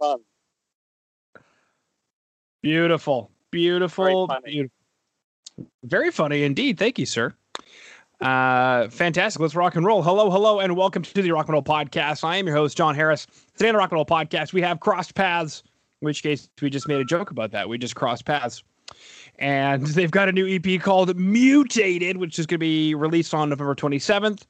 fun. Beautiful, beautiful, Very funny. beautiful. Very funny indeed. Thank you, sir. Uh, fantastic. Let's rock and roll. Hello, hello, and welcome to the Rock and Roll Podcast. I am your host, Jon Harris. Today on the Rock and Roll Podcast, we have Crostpaths. In which case, we just made a joke about that. We just crossed paths, and they've got a new EP called Mutated, which is going to be released on November twenty seventh.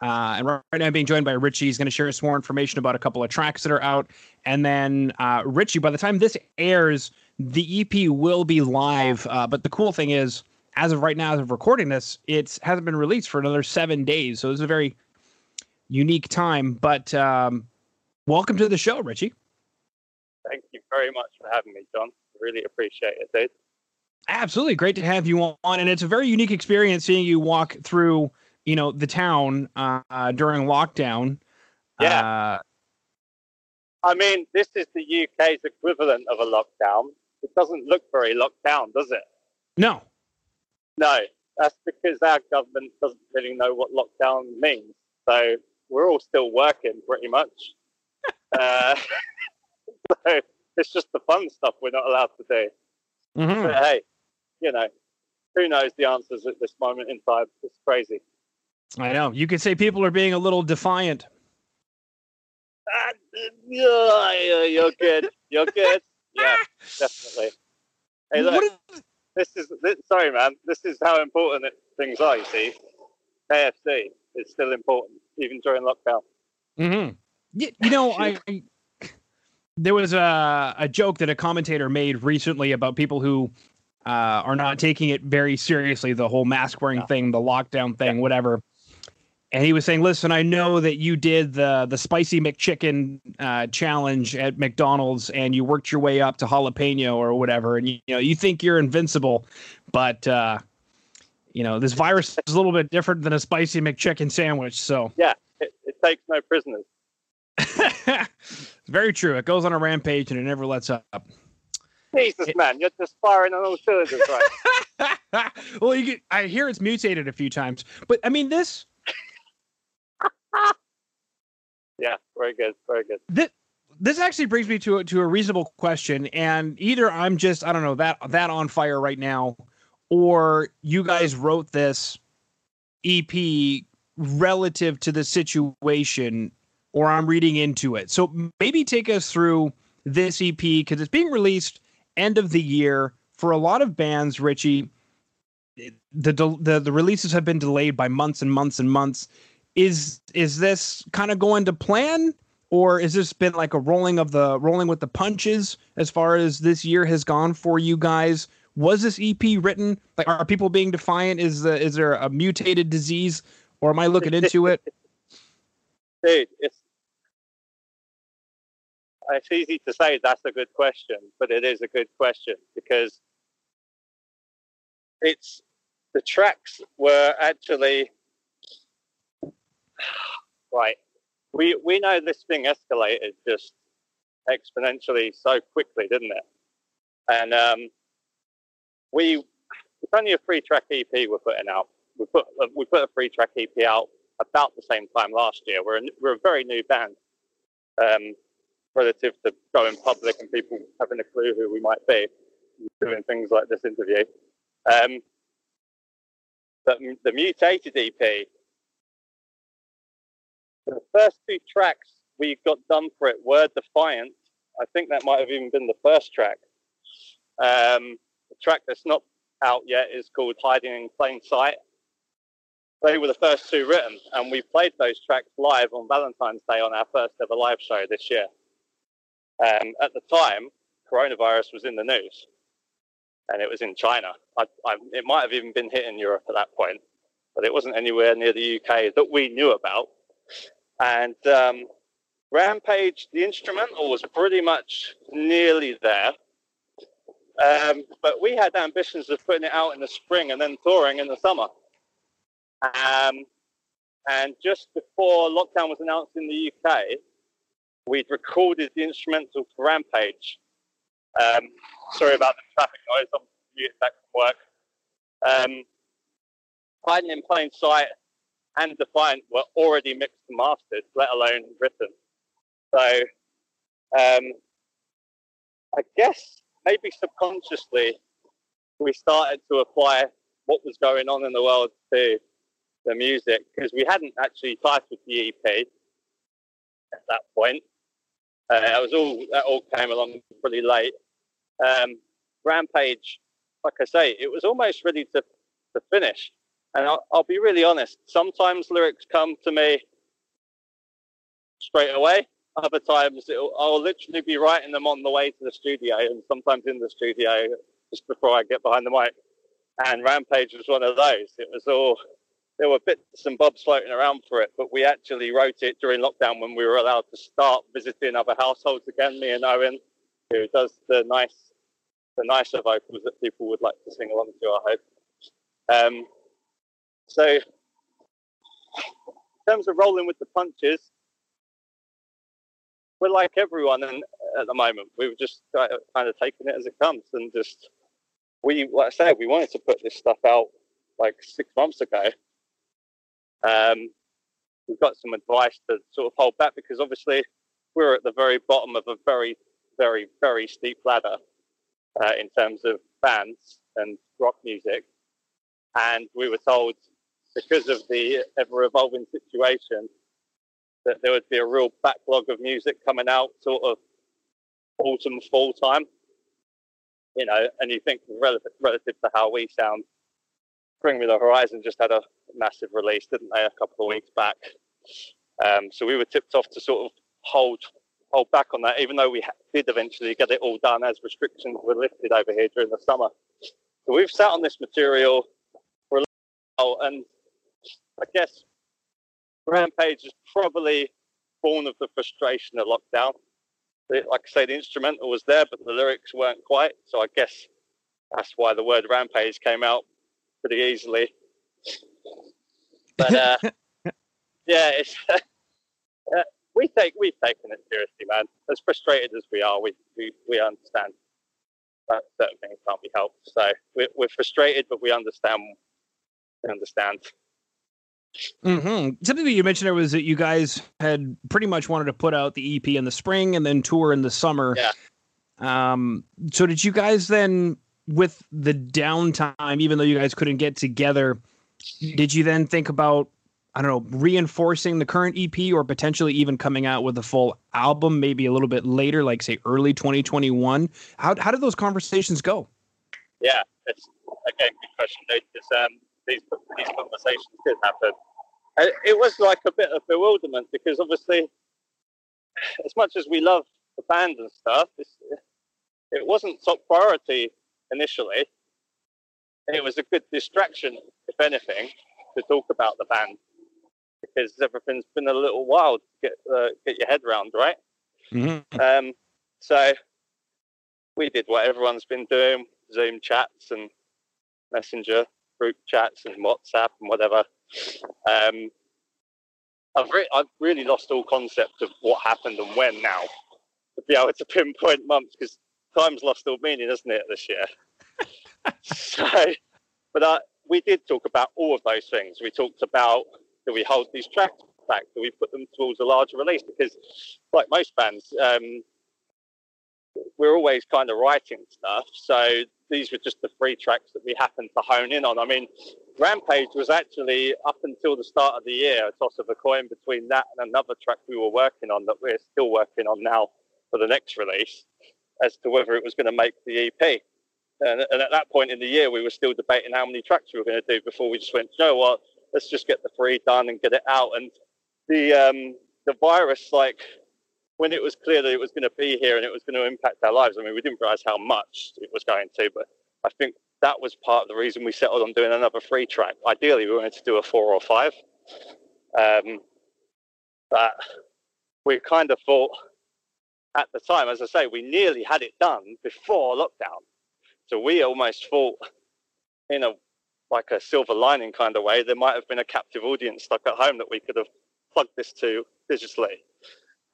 Uh, and right now, I'm being joined by Richie. He's going to share us more information about a couple of tracks that are out. And then, uh, Richie, by the time this airs, the EP will be live. Uh, but the cool thing is, as of right now, as of recording this, it hasn't been released for another seven days. So it's a very unique time. But um, welcome to the show, Richie. Thank you very much for having me, John. Really appreciate it, dude. Absolutely great to have you on, and it's a very unique experience seeing you walk through, you know, the town uh, during lockdown. Yeah. Uh, I mean, this is the UK's equivalent of a lockdown. It doesn't look very locked down, does it? no. No, that's because our government doesn't really know what lockdown means. So we're all still working pretty much. uh, so it's just the fun stuff we're not allowed to do. Mhm. But hey, you know, who knows the answers at this moment in time? It's crazy. I know. You could say people are being a little defiant. Yeah, yeah, you're good. You're good. Yeah, definitely. Hey, look, is- this is this, sorry, man. This is how important it, things are. You see, KFC is still important even during lockdown. Mhm. Y- You know, I there was a a joke that a commentator made recently about people who uh, are not taking it very seriously, the whole mask wearing Yeah. thing, the lockdown thing, whatever. And he was saying, "Listen, I know that you did the the spicy McChicken uh, challenge at McDonald's, and you worked your way up to jalapeno or whatever, and you, you know you think you're invincible, but uh, you know this virus is a little bit different than a spicy McChicken sandwich. So It, it takes no prisoners. it's very true. It goes on a rampage and it never lets up. Jesus, It- man, you're just firing on all cylinders, right? well, you get, I hear it's mutated a few times, but I mean this yeah, very good, very good. this this actually brings me to a, to a reasonable question, and either I'm just I don't know that that on fire right now, or you guys wrote this EP relative to the situation, or I'm reading into it. So maybe take us through this EP because it's being released end of the year for a lot of bands. Richie, the the the releases have been delayed by months and months and months. Is is this kind of going to plan? or has this been like a rolling of the rolling with the punches as far as this year has gone for you guys? Was this ep written? Like are people being defiant? Is the is there a mutated disease or am i looking into it? Dude, it's it's easy to say that's a good question, but it is a good question because it's the tracks were actually right. We we know this thing escalated just exponentially so quickly, didn't it? And um, we it's only a free track EP we're putting out. We put we put a free track EP out about the same time last year. We're a, we're a very new band um, relative to going public and people having a clue who we might be doing things like this interview. Um, but the mutated EP, the first two tracks we got done for it were Defiant. I think that might have even been the first track. Um, the track that's not out yet is called Hiding in Plain Sight they were the first two written, and we played those tracks live on Valentine's Day on our first ever live show this year. Um, at the time, coronavirus was in the news, and it was in China. I, I, it might have even been hitting Europe at that point, but it wasn't anywhere near the UK that we knew about. And um, Rampage, the instrumental, was pretty much nearly there. Um, but we had ambitions of putting it out in the spring and then touring in the summer. Um, and just before lockdown was announced in the UK, we'd recorded the instrumental for Rampage. Um, sorry about the traffic noise. I'm back from work. Um, Hiding in Plain Sight and Defiant were already mixed and mastered, let alone written. So um, I guess maybe subconsciously we started to apply what was going on in the world to the music because we hadn't actually titled the EP at that point. Uh, it was all that all came along pretty late. Um, Rampage, like I say, it was almost ready to, to finish. And I'll, I'll be really honest. Sometimes lyrics come to me straight away. Other times I'll literally be writing them on the way to the studio, and sometimes in the studio just before I get behind the mic. And Rampage was one of those. It was all there were bits and bobs floating around for it, but we actually wrote it during lockdown when we were allowed to start visiting other households again. Me and Owen, who does the nice, the nicer vocals that people would like to sing along to. I hope. Um, so, in terms of rolling with the punches, we're like everyone in, at the moment. We've just kind of taken it as it comes and just we, like I said, we wanted to put this stuff out like six months ago. Um, we've got some advice to sort of hold back because obviously we're at the very bottom of a very, very, very steep ladder uh, in terms of bands and rock music. And we were told because of the ever evolving situation that there would be a real backlog of music coming out sort of autumn, fall time you know, and you think relative, relative to how we sound, Bring Me the Horizon just had a massive release, didn't they, a couple of weeks back? Um, so we were tipped off to sort of hold hold back on that, even though we did eventually get it all done as restrictions were lifted over here during the summer. So we've sat on this material for a little while, and I guess Rampage is probably born of the frustration of lockdown like I say, the instrumental was there, but the lyrics weren't quite. So I guess that's why the word rampage came out pretty easily. But uh, yeah, it's uh, we take we've taken it seriously, man. As frustrated as we are, we we, we understand that certain things can't be helped. So we're, we're frustrated, but we understand. We understand. Mm-hmm. Something that you mentioned there was that you guys had pretty much wanted to put out the EP in the spring and then tour in the summer. Yeah. Um, so did you guys then, with the downtime, even though you guys couldn't get together, did you then think about, I don't know, reinforcing the current EP or potentially even coming out with a full album, maybe a little bit later, like say early 2021? How how did those conversations go? Yeah, it's again good question. It's, um, these these conversations did happen. It was like a bit of bewilderment because obviously, as much as we love the band and stuff, it wasn't top priority initially. It was a good distraction, if anything, to talk about the band because everything's been a little wild to get uh, get your head around, right? Mm-hmm. Um, so we did what everyone's been doing: Zoom chats and Messenger group chats and WhatsApp and whatever. Um, I've, re- I've really lost all concept of what happened and when now to be able to pinpoint months because time's lost all meaning, isn't it, this year? so, but uh, we did talk about all of those things. We talked about do we hold these tracks back? Do we put them towards a larger release? Because, like most bands, um, we're always kind of writing stuff. So these were just the three tracks that we happened to hone in on. I mean, Rampage was actually up until the start of the year a toss of a coin between that and another track we were working on that we're still working on now for the next release as to whether it was going to make the EP. And, and, at that point in the year, we were still debating how many tracks we were going to do before we just went, you know what, let's just get the three done and get it out. And the um, the virus, like when it was clear that it was going to be here and it was going to impact our lives, I mean, we didn't realize how much it was going to, but I think that was part of the reason we settled on doing another free track. Ideally, we wanted to do a four or five. Um, but we kind of thought at the time, as I say, we nearly had it done before lockdown. So we almost thought, in a like a silver lining kind of way, there might have been a captive audience stuck at home that we could have plugged this to digitally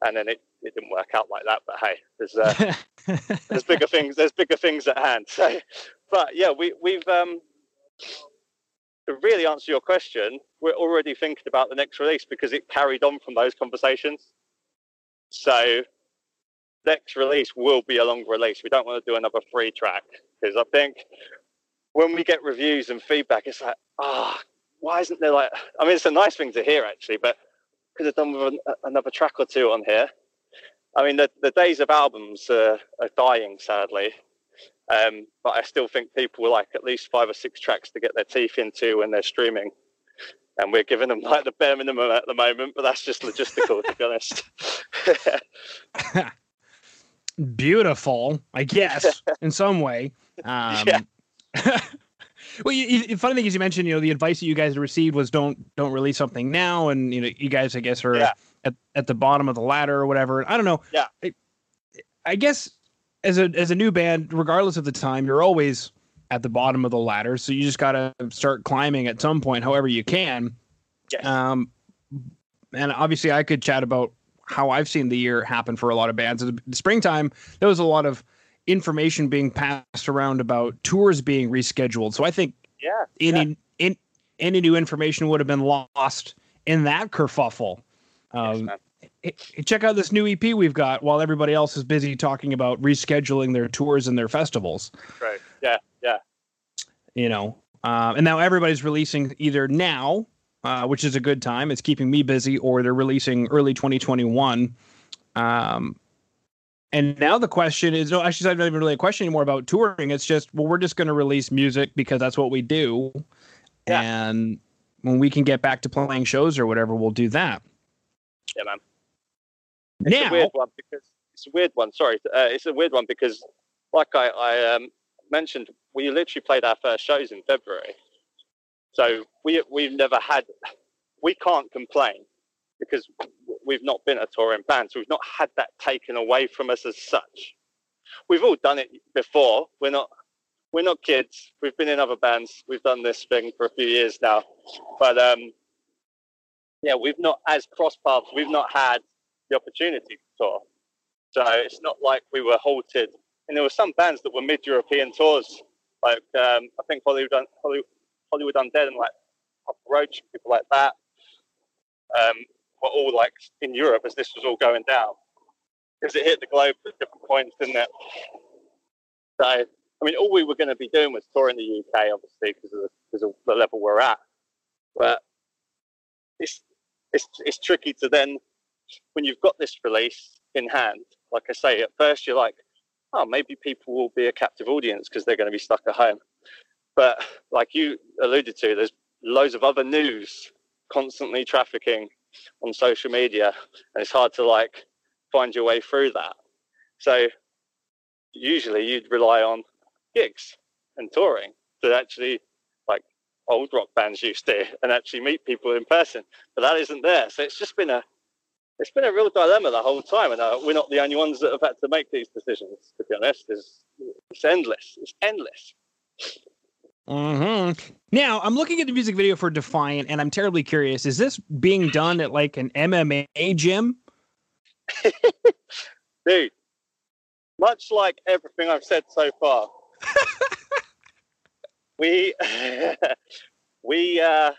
and then it, it didn't work out like that. But hey, there's uh, there's bigger things. There's bigger things at hand. So, but yeah, we we've um, to really answer your question, we're already thinking about the next release because it carried on from those conversations. So next release will be a long release. We don't want to do another free track because I think when we get reviews and feedback, it's like, ah, oh, why isn't there like? I mean, it's a nice thing to hear actually, but could have done with an, another track or two on here. I mean, the, the days of albums uh, are dying, sadly. Um, but I still think people like at least five or six tracks to get their teeth into when they're streaming. And we're giving them like the bare minimum at the moment, but that's just logistical, to be honest. Beautiful, I guess, in some way. Um, yeah. Well, you, you, funny thing is, you mentioned you know the advice that you guys received was don't don't release something now, and you know you guys I guess are yeah. at, at the bottom of the ladder or whatever. I don't know. Yeah. I, I guess as a as a new band, regardless of the time, you're always at the bottom of the ladder. So you just got to start climbing at some point, however you can. Yes. Um, and obviously, I could chat about how I've seen the year happen for a lot of bands. In the springtime, there was a lot of information being passed around about tours being rescheduled. So I think yeah, any yeah. in any new information would have been lost in that kerfuffle. Um, yes, check out this new EP we've got while everybody else is busy talking about rescheduling their tours and their festivals. Right. Yeah. Yeah. You know, um, and now everybody's releasing either now, uh, which is a good time. It's keeping me busy, or they're releasing early 2021. Um, and now the question is, no, actually, it's not even really a question anymore about touring. It's just, well, we're just going to release music because that's what we do. Yeah. And when we can get back to playing shows or whatever, we'll do that. Yeah, man. It's now, a weird one because it's a weird one. Sorry, uh, it's a weird one because, like I, I um, mentioned, we literally played our first shows in February, so we we've never had. We can't complain because we've not been a touring band, so we've not had that taken away from us as such. We've all done it before. We're not we're not kids. We've been in other bands. We've done this thing for a few years now, but um, yeah, we've not as cross paths. We've not had the opportunity to tour. So it's not like we were halted. And there were some bands that were mid-European tours, like um, I think Hollywood, Hollywood, Hollywood Undead and like Roach, people like that, um, were all like in Europe as this was all going down. Because it hit the globe at different points, didn't it? So, I mean, all we were going to be doing was touring the UK, obviously, because of, the, of the level we're at. But it's, it's, it's tricky to then when you've got this release in hand, like I say, at first you're like, oh, maybe people will be a captive audience because they're going to be stuck at home. But like you alluded to, there's loads of other news constantly trafficking on social media, and it's hard to like find your way through that. So usually you'd rely on gigs and touring to actually like old rock bands used to and actually meet people in person, but that isn't there. So it's just been a it's been a real dilemma the whole time, and uh, we're not the only ones that have had to make these decisions. To be honest, it's, it's endless. It's endless. Hmm. Now I'm looking at the music video for Defiant, and I'm terribly curious. Is this being done at like an MMA gym? Dude, much like everything I've said so far, we we uh,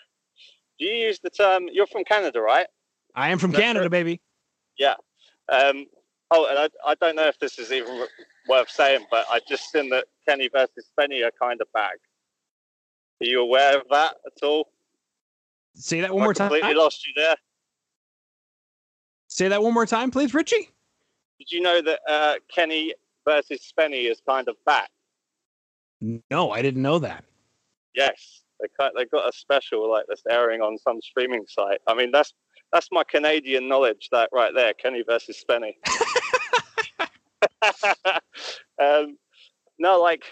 do you use the term? You're from Canada, right? I am from Canada, baby. Yeah. Um, oh, and I, I don't know if this is even worth saying, but I just seen that Kenny versus Spenny are kind of back. Are you aware of that at all? Say that one I more time. Completely lost you there. Say that one more time, please, Richie. Did you know that uh, Kenny versus Spenny is kind of back? No, I didn't know that. Yes, they they got a special like this airing on some streaming site. I mean, that's that's my Canadian knowledge. That right there, Kenny versus Spenny. um, no, like.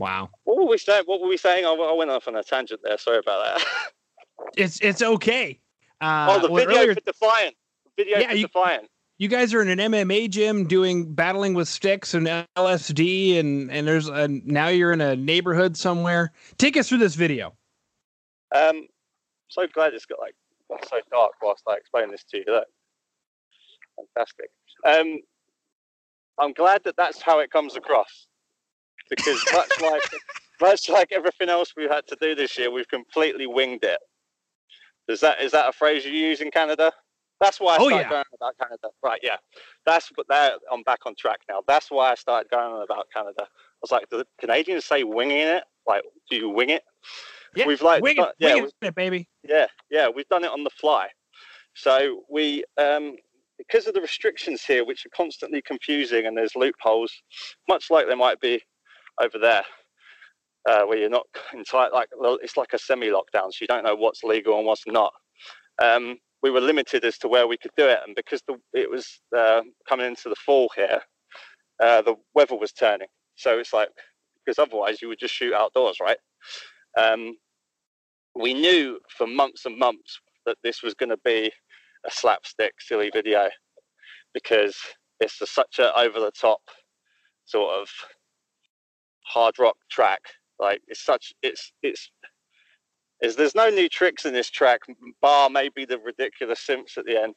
Wow. What were we saying? What were we saying? I, I went off on a tangent there. Sorry about that. it's it's okay. Uh, oh, the video earlier, for Defiant. Video yeah, for you, Defiant. You guys are in an MMA gym doing battling with sticks and LSD, and and there's a, now you're in a neighborhood somewhere. Take us through this video. Um, so glad it's got like so dark whilst I explain this to you. Look. Fantastic. Um, I'm glad that that's how it comes across because much like much like everything else we've had to do this year, we've completely winged it. Is that is that a phrase you use in Canada? That's why I Oh, started yeah. going on about Canada. Right, yeah. That's there. I'm back on track now. That's why I started going on about Canada. I was like, do the Canadians say winging it? Like, do you wing it? Yeah, We've like, wing done- it, yeah, wing it, baby. yeah, yeah, we've done it on the fly. So we, um, because of the restrictions here, which are constantly confusing, and there's loopholes, much like there might be over there, uh, where you're not entirely like it's like a semi-lockdown, so you don't know what's legal and what's not. Um, we were limited as to where we could do it, and because the, it was uh, coming into the fall here, uh, the weather was turning. So it's like because otherwise you would just shoot outdoors, right? Um, we knew for months and months that this was going to be a slapstick, silly video because it's a, such a over the top sort of hard rock track. Like it's such it's it's is there's no new tricks in this track, bar maybe the ridiculous synths at the end.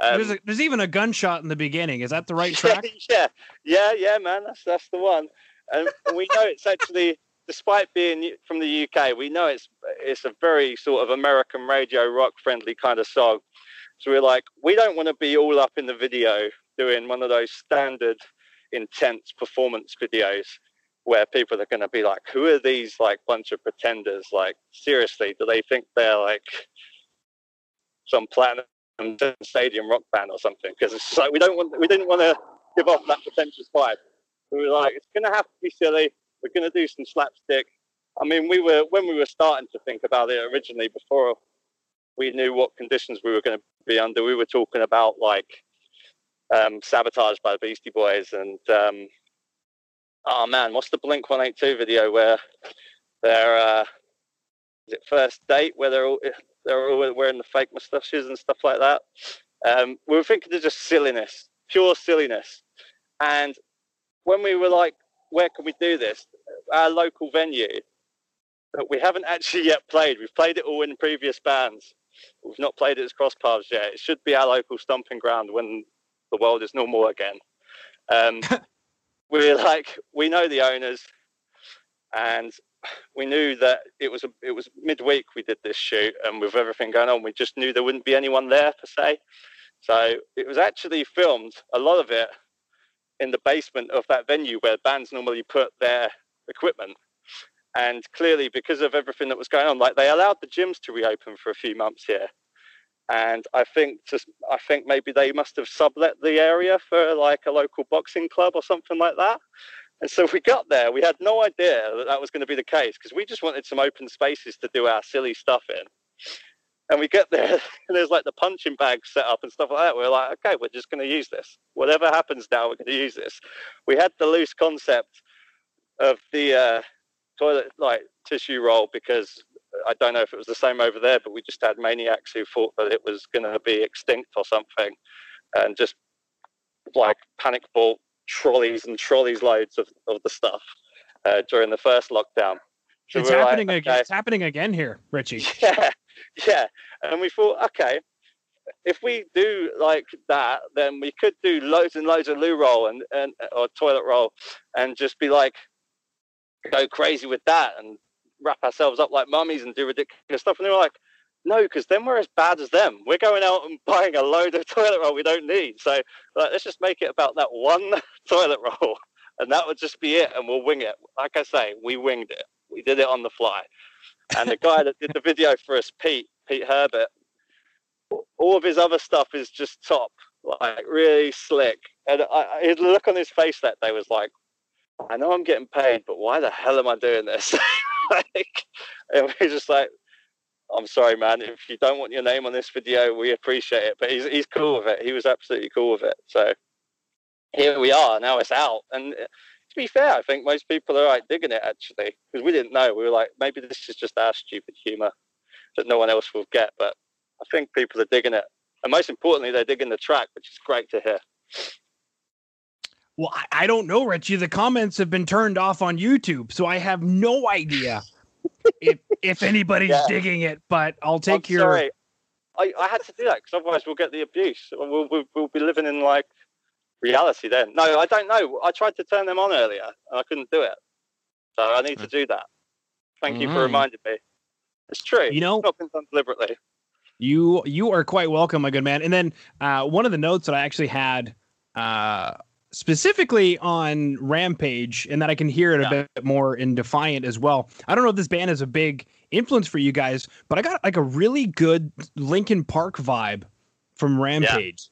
Um, there's, a, there's even a gunshot in the beginning. Is that the right track? yeah, yeah, yeah, man. That's that's the one. And we know it's actually, despite being from the UK, we know it's it's a very sort of American radio rock friendly kind of song. So we're like, we don't want to be all up in the video doing one of those standard intense performance videos where people are going to be like, who are these like bunch of pretenders? Like, seriously, do they think they're like some platinum stadium rock band or something? Because it's like we don't want, we didn't want to give off that pretentious vibe. We were like, it's going to have to be silly. We're going to do some slapstick. I mean, we were when we were starting to think about it originally before we knew what conditions we were going to be under. We were talking about like um, sabotage by the Beastie Boys and um, oh man, what's the Blink One Eight Two video where they're uh, is it first date where they're all they're all wearing the fake moustaches and stuff like that. Um, we were thinking of just silliness, pure silliness, and when we were like, where can we do this? Our local venue that we haven't actually yet played. We've played it all in previous bands. We've not played it as Crostpaths yet. It should be our local stomping ground when the world is normal again. Um, we're like, we know the owners, and we knew that it was a, it was midweek we did this shoot, and with everything going on, we just knew there wouldn't be anyone there per se. So it was actually filmed a lot of it in the basement of that venue where bands normally put their equipment. And clearly, because of everything that was going on, like they allowed the gyms to reopen for a few months here. And I think just, I think maybe they must have sublet the area for like a local boxing club or something like that. And so we got there. We had no idea that that was going to be the case because we just wanted some open spaces to do our silly stuff in. And we get there, and there's like the punching bag set up and stuff like that. We're like, okay, we're just going to use this. Whatever happens now, we're going to use this. We had the loose concept of the uh, toilet like tissue roll because I don't know if it was the same over there, but we just had maniacs who thought that it was going to be extinct or something, and just like panic bought trolleys and trolleys loads of, of the stuff uh, during the first lockdown. So it's we like, happening again. okay. It's happening again here, Richie. Yeah, yeah. And we thought, okay, if we do like that, then we could do loads and loads of loo roll and, and or toilet roll and just be like go crazy with that and wrap ourselves up like mummies and do ridiculous stuff. And they were like, no, because then we're as bad as them. We're going out and buying a load of toilet roll we don't need. So like, let's just make it about that one toilet roll, and that would just be it, and we'll wing it. Like I say, we winged it. We did it on the fly. And the guy that did the video for us, Pete, Pete Herbert, all of his other stuff is just top, like really slick. And I, his look on his face that day was like, I know I'm getting paid, but why the hell am I doing this? like, and we're just like, I'm sorry, man. If you don't want your name on this video, we appreciate it. But he's he's cool with it. He was absolutely cool with it. So here we are. Now it's out. And uh, to be fair, I think most people are like digging it actually because we didn't know. We were like, maybe this is just our stupid humor that no one else will get. But I think people are digging it, and most importantly, they're digging the track, which is great to hear. Well, I, I don't know, Richie. The comments have been turned off on YouTube, so I have no idea if if anybody's Yeah. digging it. But I'll take I'm your. sorry. I, I had to do that because otherwise we'll get the abuse. We'll, we'll, we'll be living in like reality then. No, I don't know. I tried to turn them on earlier and I couldn't do it. So I need to do that. Thank you for Mm. reminding me. It's true. You know- it's not been done deliberately. You you are quite welcome, my good man. And then uh, one of the notes that I actually had uh, specifically on Rampage, and that I can hear it a bit more in Defiant as well. I don't know if this band is a big influence for you guys, but I got like a really good Linkin Park vibe from Rampage.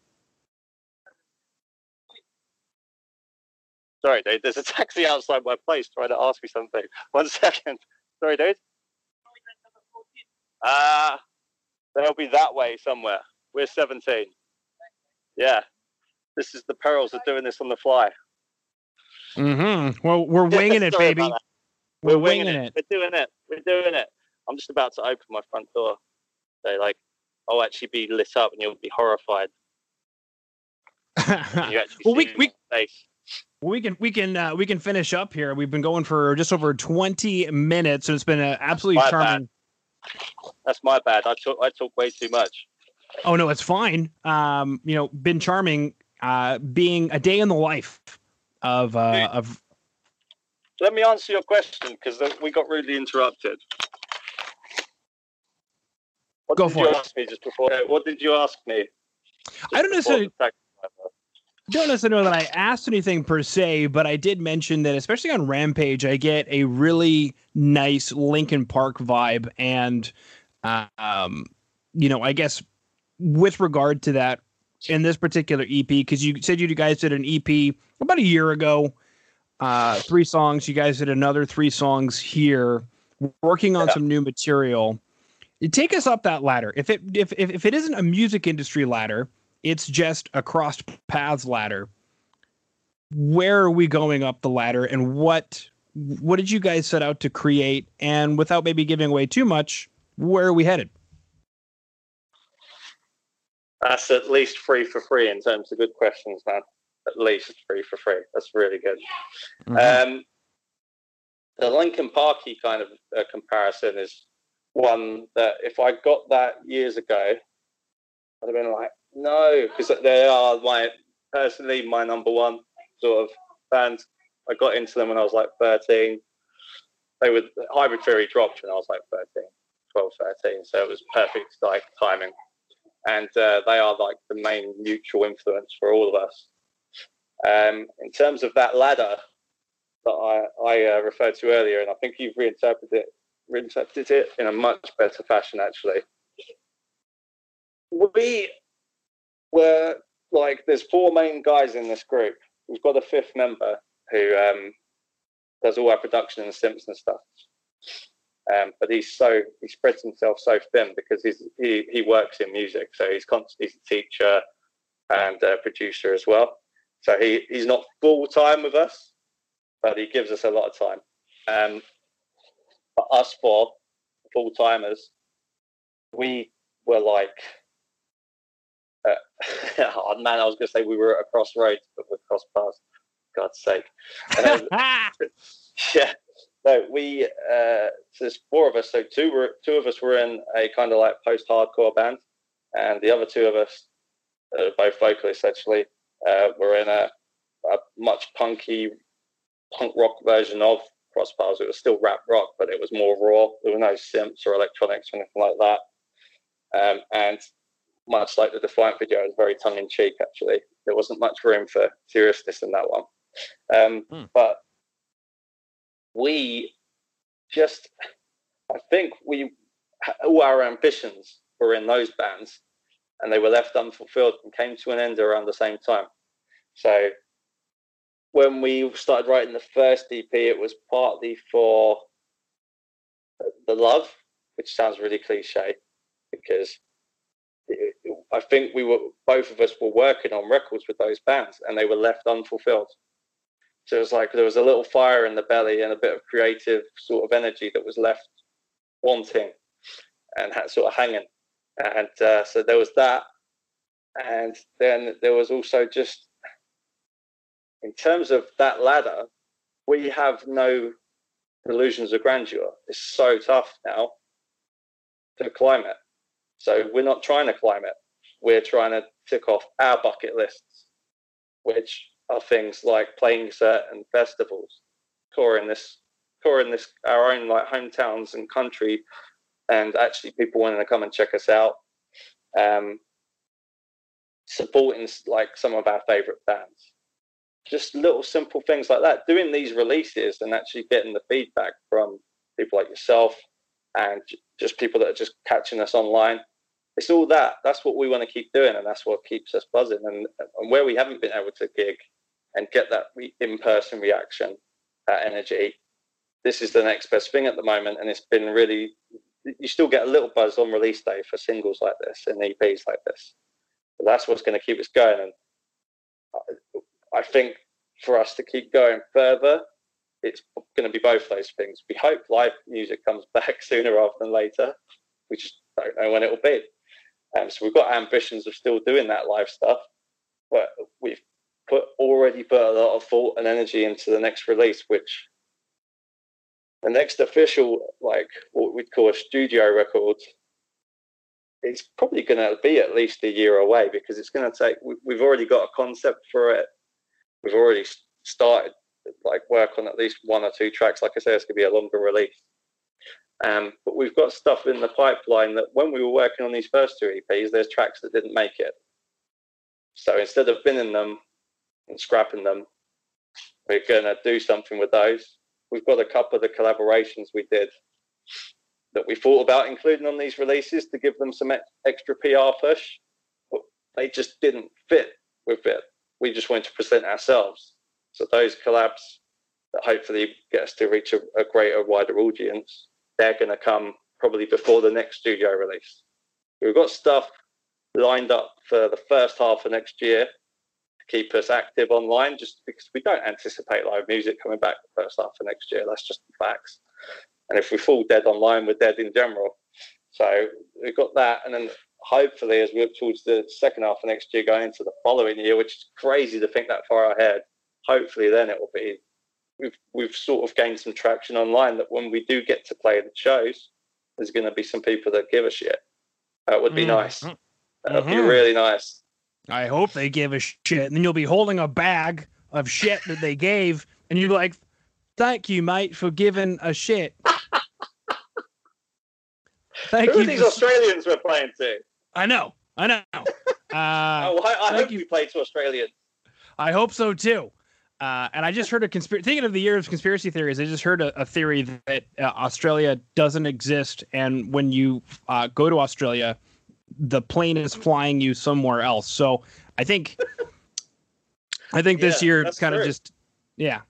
Sorry, dude. There's a taxi outside my place trying to ask me something. One second. Sorry, dude. Ah, uh, they'll be that way somewhere. We're 17. Yeah. This is the perils of doing this on the fly. Mm-hmm. Well, we're winging it, baby. We're, we're winging, winging it. it. We're doing it. We're doing it. I'm just about to open my front door. So, like, I'll actually be lit up and you'll be horrified. well, we, we, we can we can uh, we can finish up here. We've been going for just over twenty minutes, and it's been uh, absolutely my charming. Bad. That's my bad. I talk I talk way too much. Oh no, it's fine. Um, you know, been charming. Uh, being a day in the life of uh, of. Let me answer your question because we got rudely interrupted. What Go did for you it. ask me just before? What did you ask me? I don't necessarily don't necessarily know that I asked anything per se, but I did mention that, especially on Rampage, I get a really nice Linkin Park vibe, and uh, um, you know, I guess with regard to that, in this particular EP, because you said you guys did an EP about a year ago, uh, three songs. You guys did another three songs here, working on yeah. some new material. Take us up that ladder. If it if, if if it isn't a music industry ladder, it's just a crossed paths ladder. Where are we going up the ladder and what what did you guys set out to create and without maybe giving away too much, where are we headed? That's at least free for free in terms of good questions, man. At least free for free. That's really good. Mm-hmm. Um, the Linkin Parky kind of uh, comparison is one that if I got that years ago, I'd have been like, no, because they are my personally my number one sort of band. I got into them when I was like 13. They were Hybrid Theory dropped when I was like 13, 12, 13. So it was perfect like timing. And uh, they are like the main mutual influence for all of us. Um, in terms of that ladder that I, I uh, referred to earlier, and I think you've reinterpreted it, reinterpreted it in a much better fashion actually. We were like there's four main guys in this group. We've got a fifth member who um, does all our production and Simpson stuff. Um, but he's so he spreads himself so thin because he's he, he works in music, so he's constantly he's a teacher and a producer as well. So he, he's not full time with us, but he gives us a lot of time. Um, but us four full timers, we were like uh, oh man, I was going to say we were at a crossroads, but we're cross paths. God's sake. Um, yeah. No, we uh, so there's four of us. So two were two of us were in a kind of like post-hardcore band, and the other two of us, uh, both vocalists actually, uh, were in a, a, much punky punk rock version of Crostpaths. It was still rap rock, but it was more raw. There were no synths or electronics or anything like that. Um, and much like the Defiant video, it was very tongue in cheek. Actually, there wasn't much room for seriousness in that one. Um, hmm. But we just, I think we all our ambitions were in those bands, and they were left unfulfilled and came to an end around the same time. So when we started writing the first EP, it was partly for the love, which sounds really cliche because I think we were both of us were working on records with those bands, and they were left unfulfilled. So it was like there was a little fire in the belly and a bit of creative sort of energy that was left wanting and had sort of hanging. And uh, so there was that, and then there was also just in terms of that ladder, we have no illusions of grandeur. It's so tough now to climb it. So we're not trying to climb it. We're trying to tick off our bucket lists, which are things like playing certain festivals, touring this, touring this our own like hometowns and country, and actually people wanting to come and check us out. um, supporting like some of our favorite bands. Just little simple things like that. Doing these releases and actually getting the feedback from people like yourself and just people that are just catching us online. It's all that. That's what we want to keep doing, and that's what keeps us buzzing. And, and where we haven't been able to gig and get that in-person reaction, that energy, this is the next best thing at the moment. And it's been really. You still get a little buzz on release day for singles like this and EPs like this. But that's what's going to keep us going. And I, I think for us to keep going further, it's going to be both those things. We hope live music comes back sooner rather than later. We just don't know when it will be. Um, so we've got ambitions of still doing that live stuff, but we've put already put a lot of thought and energy into the next release, which the next official, like what we'd call a studio record, it's probably going to be at least a year away because it's going to take. We've already got a concept for it. We've already started like work on at least one or two tracks. Like I say, it's going to be a longer release. Um, but we've got stuff in the pipeline that when we were working on these first two EPs, there's tracks that didn't make it. So instead of binning them and scrapping them, we're going to do something with those. We've got a couple of the collaborations we did that we thought about including on these releases to give them some extra PR push, but they just didn't fit with it. We just wanted to present ourselves. So those collabs that hopefully get us to reach a, a greater, wider audience, they're going to come probably before the next studio release. We've got stuff lined up for the first half of next year keep us active online, just because we don't anticipate live music coming back the first half of next year. That's just the facts. And if we fall dead online, we're dead in general. So we've got that, and then hopefully, as we look towards the second half of next year, going into the following year, which is crazy to think that far ahead. Hopefully, then it will be we've we've sort of gained some traction online that when we do get to play the shows, there's going to be some people that give a shit. That would be mm-hmm. nice. That would mm-hmm. be really nice. I hope they give a shit, and then you'll be holding a bag of shit that they gave, and you're like, "Thank you, mate, for giving a shit." Thank Who you. are these Australians we're playing to? I know. I know. Uh, oh, I, I hope you. you play to Australians. I hope so too. Uh, and I just heard a conspiracy. Thinking of the year of conspiracy theories, I just heard a, a theory that uh, Australia doesn't exist, and when you uh, go to Australia, the plane is flying you somewhere else. So I think, I think yeah, this year it's kind of just, yeah,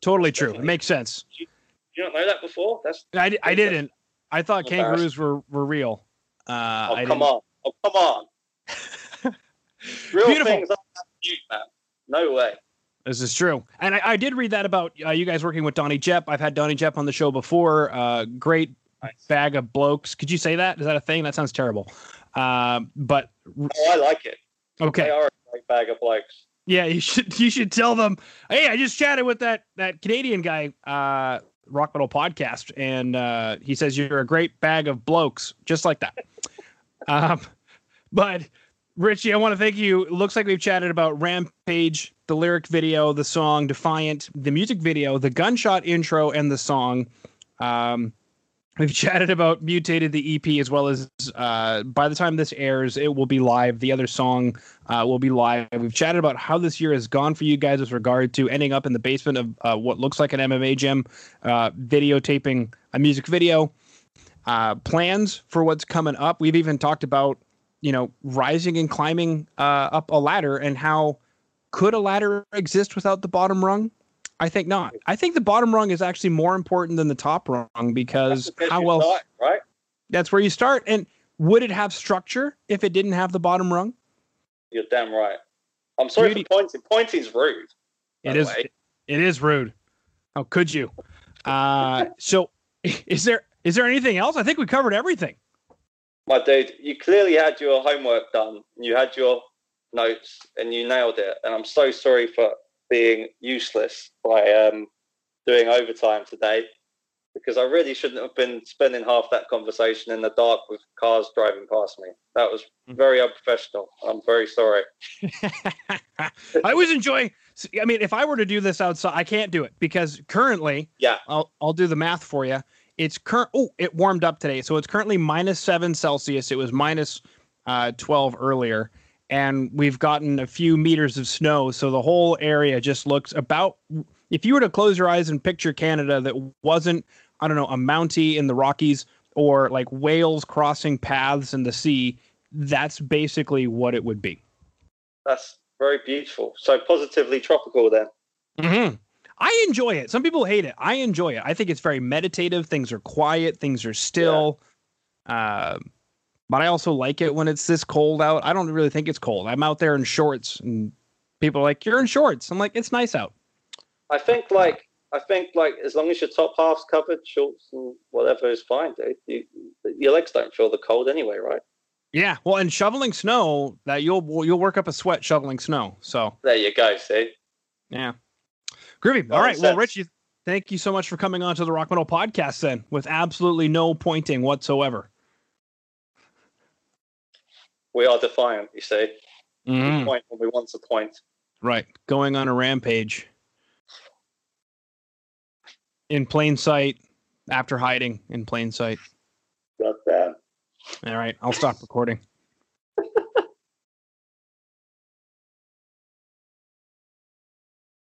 totally true. It makes sense. You, you don't know that before? That's I, I didn't. I thought kangaroos were, were real. Uh, oh, come on. Oh, come on. real Beautiful. things are cute, man. No way. This is true. And I, I did read that about uh, you guys working with Donnie Jepp. I've had Donnie Jepp on the show before. Uh, great nice. bag of blokes. Could you say that? Is that a thing? That sounds terrible. Uh, but oh, I like it. Okay. They are a great bag of blokes. Yeah, you should you should tell them. Hey, I just chatted with that that Canadian guy. Uh, Rock Metal podcast, and uh, he says you're a great bag of blokes, just like that. um, but Richie, I want to thank you. It looks like we've chatted about Rampage, the lyric video, the song Defiant, the music video, the gunshot intro, and the song. Um, We've chatted about Mutated the EP as well as uh, by the time this airs, it will be live. The other song uh, will be live. We've chatted about how this year has gone for you guys with regard to ending up in the basement of uh, what looks like an MMA gym, uh, videotaping a music video, uh, plans for what's coming up. We've even talked about, you know, rising and climbing uh, up a ladder and how could a ladder exist without the bottom rung? I think not. I think the bottom rung is actually more important than the top rung because how well start, right? That's where you start. And would it have structure if it didn't have the bottom rung? You're damn right. I'm sorry Beauty. for pointing. Pointing's rude. It is. Way. It is rude. How could you? Uh, so, is there is there anything else? I think we covered everything. My dude, you clearly had your homework done. You had your notes, and you nailed it. And I'm so sorry for being useless by um, doing overtime today because I really shouldn't have been spending half that conversation in the dark with cars driving past me. That was mm. very unprofessional. I'm very sorry. I was enjoying. I mean, if I were to do this outside, I can't do it because currently, yeah, I'll I'll do the math for you. It's current. Oh, it warmed up today, so it's currently minus seven Celsius. It was minus uh, 12 earlier, and we've gotten a few meters of snow. So the whole area just looks about. If you were to close your eyes and picture Canada that wasn't, I don't know, a Mountie in the Rockies or like whales crossing paths in the sea, that's basically what it would be. That's very beautiful. So positively tropical then. Mm-hmm. I enjoy it. Some people hate it. I enjoy it. I think it's very meditative. Things are quiet. Things are still. Yeah. Uh, but I also like it when it's this cold out. I don't really think it's cold. I'm out there in shorts, and people are like, "You're in shorts." I'm like, "It's nice out." I think like I think like as long as your top half's covered, shorts and whatever is fine, dude. You, your legs don't feel the cold anyway, right? Yeah. Well, and shoveling snow, that you'll you'll work up a sweat shoveling snow. So there you go. See. Yeah. Groovy. All right. Well, Richie, thank you so much for coming on to the Rock Metal Podcast. Then, with absolutely no pointing whatsoever. We are defiant, you see. We mm-hmm. point when we want to point. Right. Going on a rampage. In plain sight, after hiding in plain sight. God damn. All right. I'll stop recording.